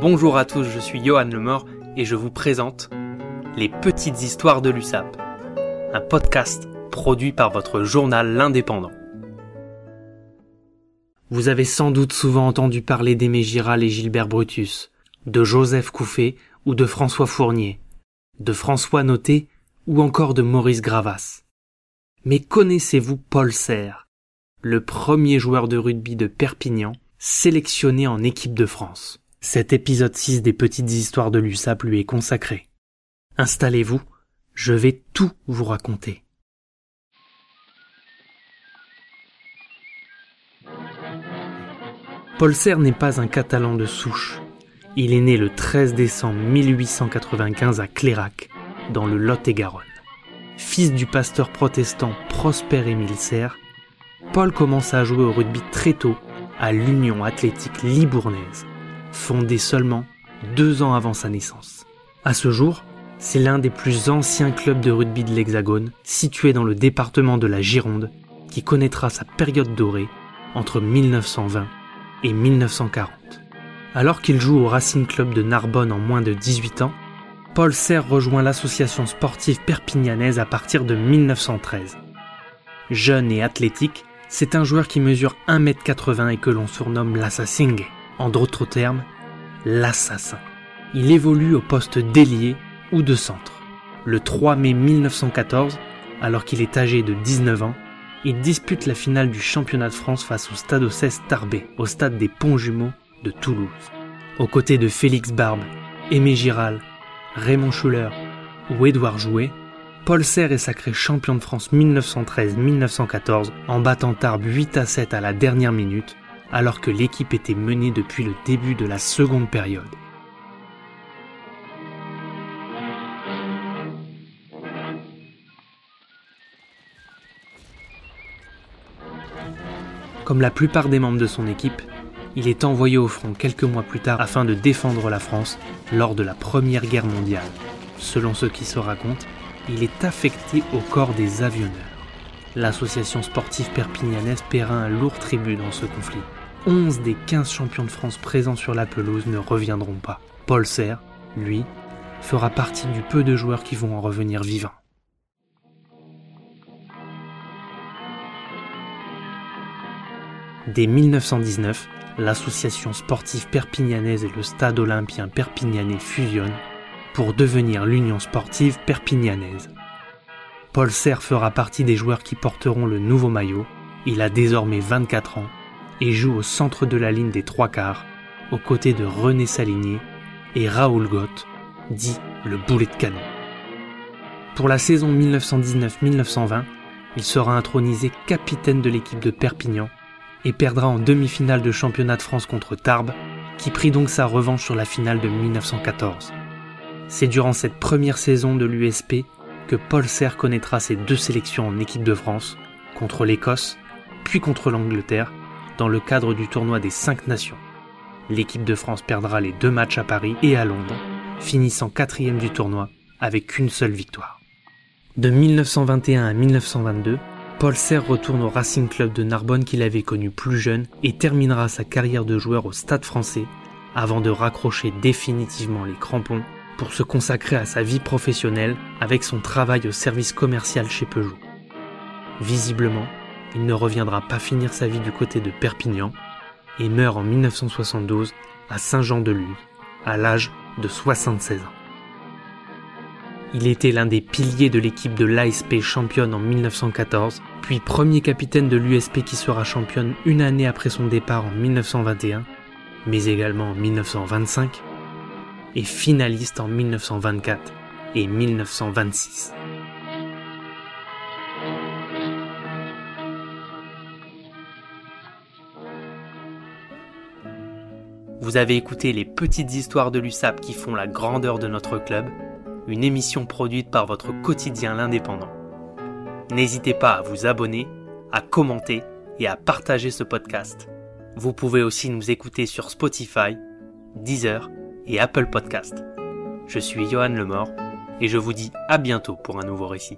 Bonjour à tous, je suis Johan Lemort et je vous présente Les Petites Histoires de l'USAP, un podcast produit par votre journal L'Indépendant. Vous avez sans doute souvent entendu parler d'Aimé Giral et Gilbert Brutus, de Joseph Couffet ou de François Fournier, de François Noté ou encore de Maurice Gravas. Mais connaissez-vous Paul Serre, le premier joueur de rugby de Perpignan sélectionné en équipe de France? Cet épisode 6 des petites histoires de l'USAP lui est consacré. Installez-vous, je vais tout vous raconter. Paul Serre n'est pas un Catalan de souche. Il est né le 13 décembre 1895 à Clérac, dans le Lot-et-Garonne. Fils du pasteur protestant Prosper Émile Serre, Paul commence à jouer au rugby très tôt à l'Union athlétique libournaise fondé seulement deux ans avant sa naissance. À ce jour, c'est l'un des plus anciens clubs de rugby de l'Hexagone, situé dans le département de la Gironde, qui connaîtra sa période dorée entre 1920 et 1940. Alors qu'il joue au Racing Club de Narbonne en moins de 18 ans, Paul Serre rejoint l'association sportive perpignanaise à partir de 1913. Jeune et athlétique, c'est un joueur qui mesure 1m80 et que l'on surnomme l'assassin en d'autres termes, l'assassin. Il évolue au poste d'ailier ou de centre. Le 3 mai 1914, alors qu'il est âgé de 19 ans, il dispute la finale du championnat de France face au Stade OCS Tarbé, au stade des Ponts Jumeaux de Toulouse. Aux côtés de Félix Barbe, Aimé Giral, Raymond Schuller ou Édouard Jouet, Paul Serre est sacré champion de France 1913-1914 en battant Tarbes 8 à 7 à la dernière minute alors que l'équipe était menée depuis le début de la seconde période. Comme la plupart des membres de son équipe, il est envoyé au front quelques mois plus tard afin de défendre la France lors de la Première Guerre mondiale. Selon ce qui se raconte, il est affecté au corps des avionneurs. L'association sportive perpignanaise paiera un lourd tribut dans ce conflit. 11 des 15 champions de France présents sur la pelouse ne reviendront pas. Paul Serre, lui, fera partie du peu de joueurs qui vont en revenir vivants. Dès 1919, l'association sportive perpignanaise et le stade olympien perpignanais fusionnent pour devenir l'Union sportive perpignanaise. Paul Serre fera partie des joueurs qui porteront le nouveau maillot. Il a désormais 24 ans et joue au centre de la ligne des trois quarts, aux côtés de René Saligné et Raoul Gott, dit le boulet de canon. Pour la saison 1919-1920, il sera intronisé capitaine de l'équipe de Perpignan et perdra en demi-finale de championnat de France contre Tarbes, qui prit donc sa revanche sur la finale de 1914. C'est durant cette première saison de l'USP que Paul Serre connaîtra ses deux sélections en équipe de France, contre l'Écosse, puis contre l'Angleterre, dans le cadre du tournoi des 5 nations. L'équipe de France perdra les deux matchs à Paris et à Londres, finissant quatrième du tournoi avec une seule victoire. De 1921 à 1922, Paul Serre retourne au Racing Club de Narbonne qu'il avait connu plus jeune et terminera sa carrière de joueur au Stade français avant de raccrocher définitivement les crampons pour se consacrer à sa vie professionnelle avec son travail au service commercial chez Peugeot. Visiblement, il ne reviendra pas finir sa vie du côté de Perpignan et meurt en 1972 à Saint-Jean-de-Luz, à l'âge de 76 ans. Il était l'un des piliers de l'équipe de l'ASP championne en 1914, puis premier capitaine de l'USP qui sera championne une année après son départ en 1921, mais également en 1925, et finaliste en 1924 et 1926. Vous avez écouté les petites histoires de l'USAP qui font la grandeur de notre club, une émission produite par votre quotidien l'indépendant. N'hésitez pas à vous abonner, à commenter et à partager ce podcast. Vous pouvez aussi nous écouter sur Spotify, Deezer et Apple Podcast. Je suis Johan Lemort et je vous dis à bientôt pour un nouveau récit.